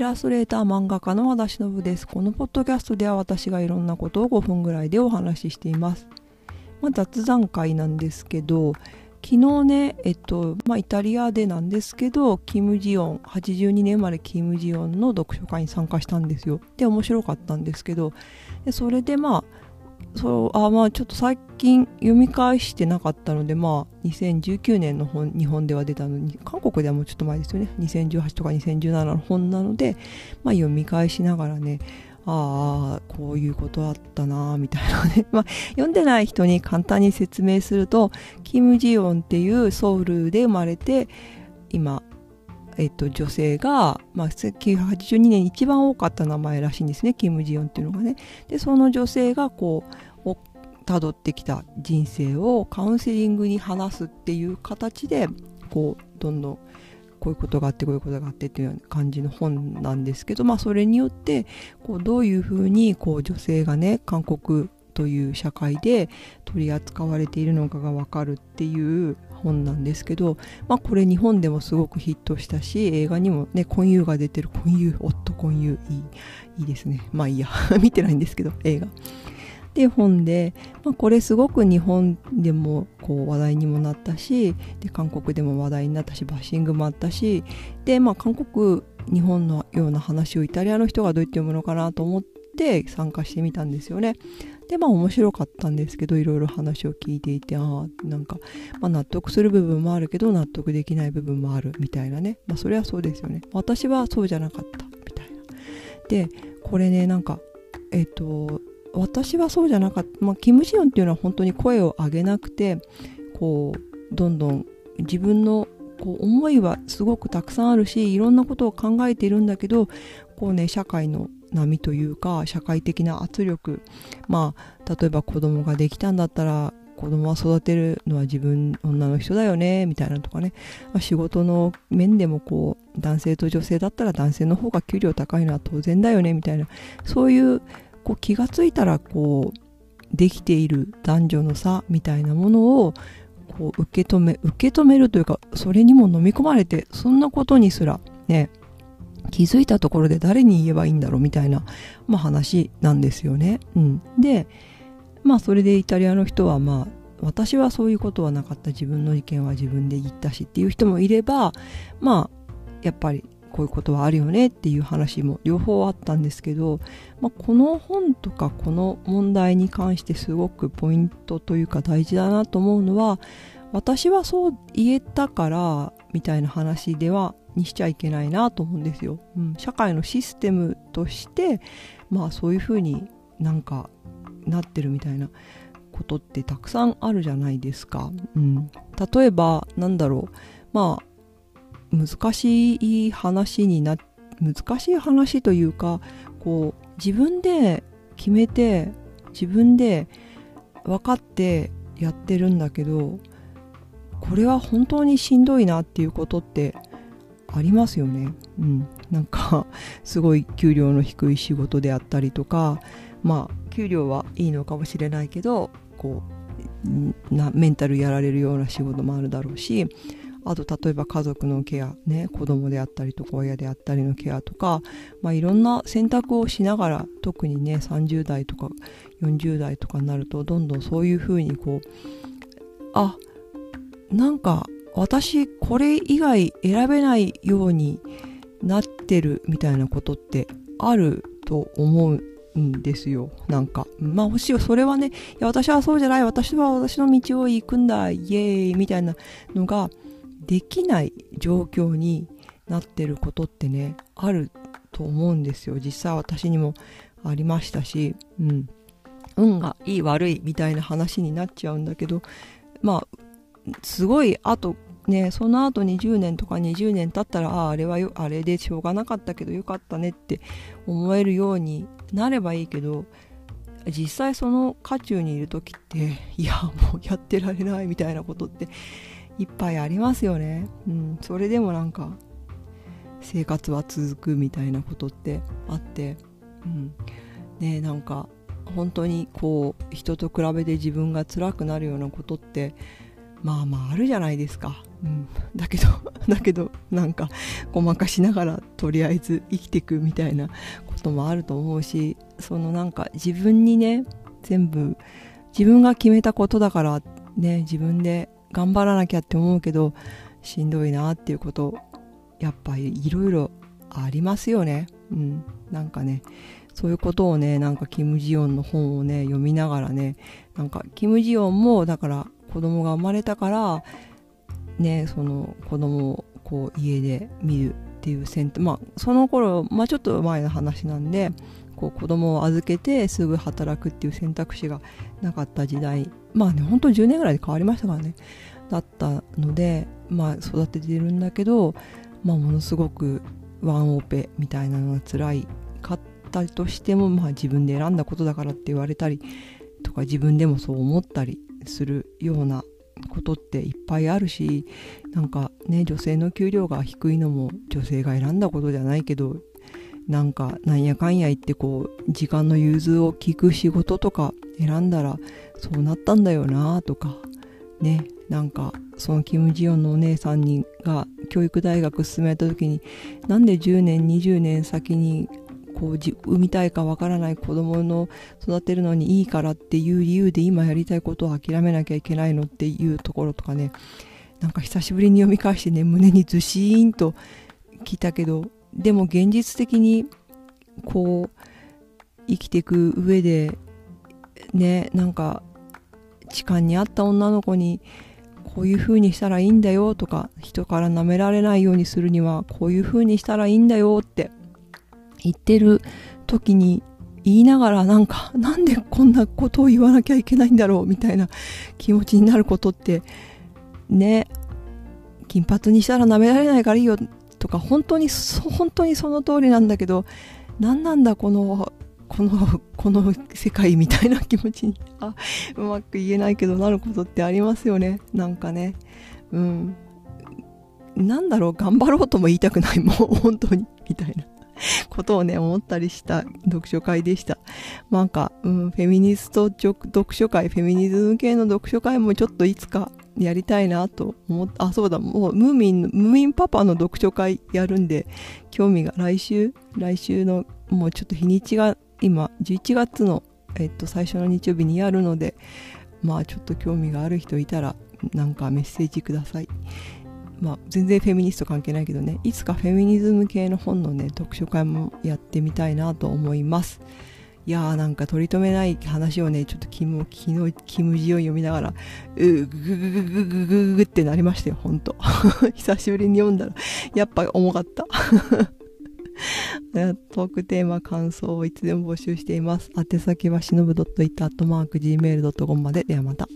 イラストレーター漫画家の和田忍です。このポッドキャストでは私がいろんなことを5分ぐらいでお話ししています。まあ、雑談会なんですけど、昨日ね、えっと、まあ、イタリアでなんですけど、キム・ジヨン、82年生まれキム・ジヨンの読書会に参加したんですよ。で、面白かったんですけど、でそれでまあ、そうあまあちょっと最近読み返してなかったのでまあ2019年の本日本では出たのに韓国ではもうちょっと前ですよね。2018とか2017の本なのでまあ読み返しながらねああこういうことあったなみたいなね、まあ、読んでない人に簡単に説明するとキム・ジヨンっていうソウルで生まれて今えっと、女性が、まあ、1982年一番多かった名前らしいんですねキム・ジヨンっていうのがね。でその女性がこう辿ってきた人生をカウンセリングに話すっていう形でこうどんどんこういうことがあってこういうことがあってっていうような感じの本なんですけど、まあ、それによってこうどういうふうにこう女性がね韓国という社会で取り扱われているのかが分かるっていう本なんですけど、まあ、これ日本でもすごくヒットしたし映画にもね婚友が出てる婚友夫婚友いいいいですね。まあいいや。見てないんですけど映画。で本で、まあ、これすごく日本でもこう話題にもなったしで韓国でも話題になったしバッシングもあったしで、まあ、韓国日本のような話をイタリアの人がどうやって読むのかなと思って参加してみたんですよね。でまあ面白かったんですけどいろいろ話を聞いていてああなんか、まあ、納得する部分もあるけど納得できない部分もあるみたいなね。まあそれはそうですよね。私はそうじゃなかった。みたいな。でこれねなんかえっ、ー、と私はそうじゃなかった、まあ、キム・ジヨンっていうのは本当に声を上げなくてこうどんどん自分のこう思いはすごくたくさんあるしいろんなことを考えているんだけどこうね社会の波というか社会的な圧力。まあ例えば子供ができたんだったら子供は育てるのは自分女の人だよねみたいなとかね、まあ、仕事の面でもこう男性と女性だったら男性の方が給料高いのは当然だよねみたいな。そういうこう気がついたらこうできている男女の差みたいなものをこう受け止め受け止めるというかそれにも飲み込まれてそんなことにすらね気づいたところで誰に言えばいいんだろうみたいな、まあ、話なんですよね。うん、でまあそれでイタリアの人はまあ私はそういうことはなかった自分の意見は自分で言ったしっていう人もいればまあやっぱりこういうことはあるよねっていう話も両方あったんですけど、まあ、この本とかこの問題に関してすごくポイントというか大事だなと思うのは私はそう言えたからみたいな話ではにしちゃいけないなと思うんですよ。うん、社会のシステムとしてまあそういうふうになんかなってるみたいなことってたくさんあるじゃないですか。うん、例えばなんだろうまあ難しい話にな難しい話というかこう自分で決めて自分で分かってやってるんだけどこれは本当にしんどいなっていうことってありますよね。うん、なんかすごい給料の低い仕事であったりとかまあ給料はいいのかもしれないけどこうなメンタルやられるような仕事もあるだろうしあと例えば家族のケアね子供であったりとか親であったりのケアとか、まあ、いろんな選択をしながら特にね30代とか40代とかになるとどんどんそういうふうにこうあなんか私これ以外選べないようになってるみたいなことってあると思うんですよ。なんか。まあもしそれはねいや私はそうじゃない。私は私の道を行くんだ。イエーイみたいなのができない状況になってることってねあると思うんですよ。実際私にもありましたし、うん、運がいい悪いみたいな話になっちゃうんだけど。まあすごいあとねその後20年とか20年経ったらあああれはよあれでしょうがなかったけどよかったねって思えるようになればいいけど実際その渦中にいる時っていやもうやってられないみたいなことっていっぱいありますよね。うん、それでもなんか生活は続くみたいなことってあって、うん、ねなんか本当にこう人と比べて自分が辛くなるようなことってまあまああるじゃないですか。うん、だけど、だけど、なんか、ごまかしながら、とりあえず生きていくみたいなこともあると思うし、そのなんか自分にね、全部、自分が決めたことだから、ね、自分で頑張らなきゃって思うけど、しんどいなっていうこと、やっぱりいろいろありますよね。うん。なんかね、そういうことをね、なんかキム・ジヨンの本をね、読みながらね、なんかキム・ジヨンも、だから子供が生まれたから、ね、その子供をこう家で見るっていう選択、まあその頃、まあちょっと前の話なんで、こう子供を預けてすぐ働くっていう選択肢がなかった時代、まあね、ほんと10年ぐらいで変わりましたからね、だったので、まあ育ててるんだけど、まあものすごくワンオペみたいなのが辛いかったとしても、まあ自分で選んだことだからって言われたりとか自分でもそう思ったりするようなことっていっぱいあるしなんかね女性の給料が低いのも女性が選んだことじゃないけどなんかなんやかんや言ってこう時間の融通を聞く仕事とか選んだらそうなったんだよなとかねなんかそのキム・ジヨンのお姉さんにが教育大学進めた時になんで10年20年先にこう産みたいかわからない子供の育てるのにいいからっていう理由で今やりたいことを諦めなきゃいけないのっていうところとかね。なんか久しぶりに読み返してね胸にずしーんときたけどでも現実的にこう生きていく上でねなんか痴漢にあった女の子にこういう風にしたらいいんだよとか人から舐められないようにするにはこういう風にしたらいいんだよって言ってる時に言いながらなんかなんでこんなことを言わなきゃいけないんだろうみたいな気持ちになることってね金髪にしたら舐められないからいいよとか本当に本当にその通りなんだけど何なんだこのこのこの世界みたいな気持ちに あうまく言えないけどなることってありますよね。なんかね。うん。なんだろう頑張ろうとも言いたくないもう本当に。みたいな。ことをね、思ったりした読書会でした。なんか、うん、フェミニスト読書会、フェミニズム系の読書会もちょっといつかやりたいなと思って、あ、そうだ、もうムーミン、ムーミンパパの読書会やるんで、興味が来週、来週の、もうちょっと日にちが今、11月の、えっと、最初の日曜日にやるので、まあちょっと興味がある人いたら、なんかメッセージください。まあ、全然フェミニスト関係ないけどねいつかフェミニズム系の本のね読書会もやってみたいなと思いますいやーなんか取り留めない話をねちょっとキム昨日キムジを読みながらうーグググググググってなりましたよほんと久しぶりに読んだらやっぱ重かったトークテーマ、感想をいつでも募集しています。宛先はしのぶ .it.gmail.com まで。ではまた。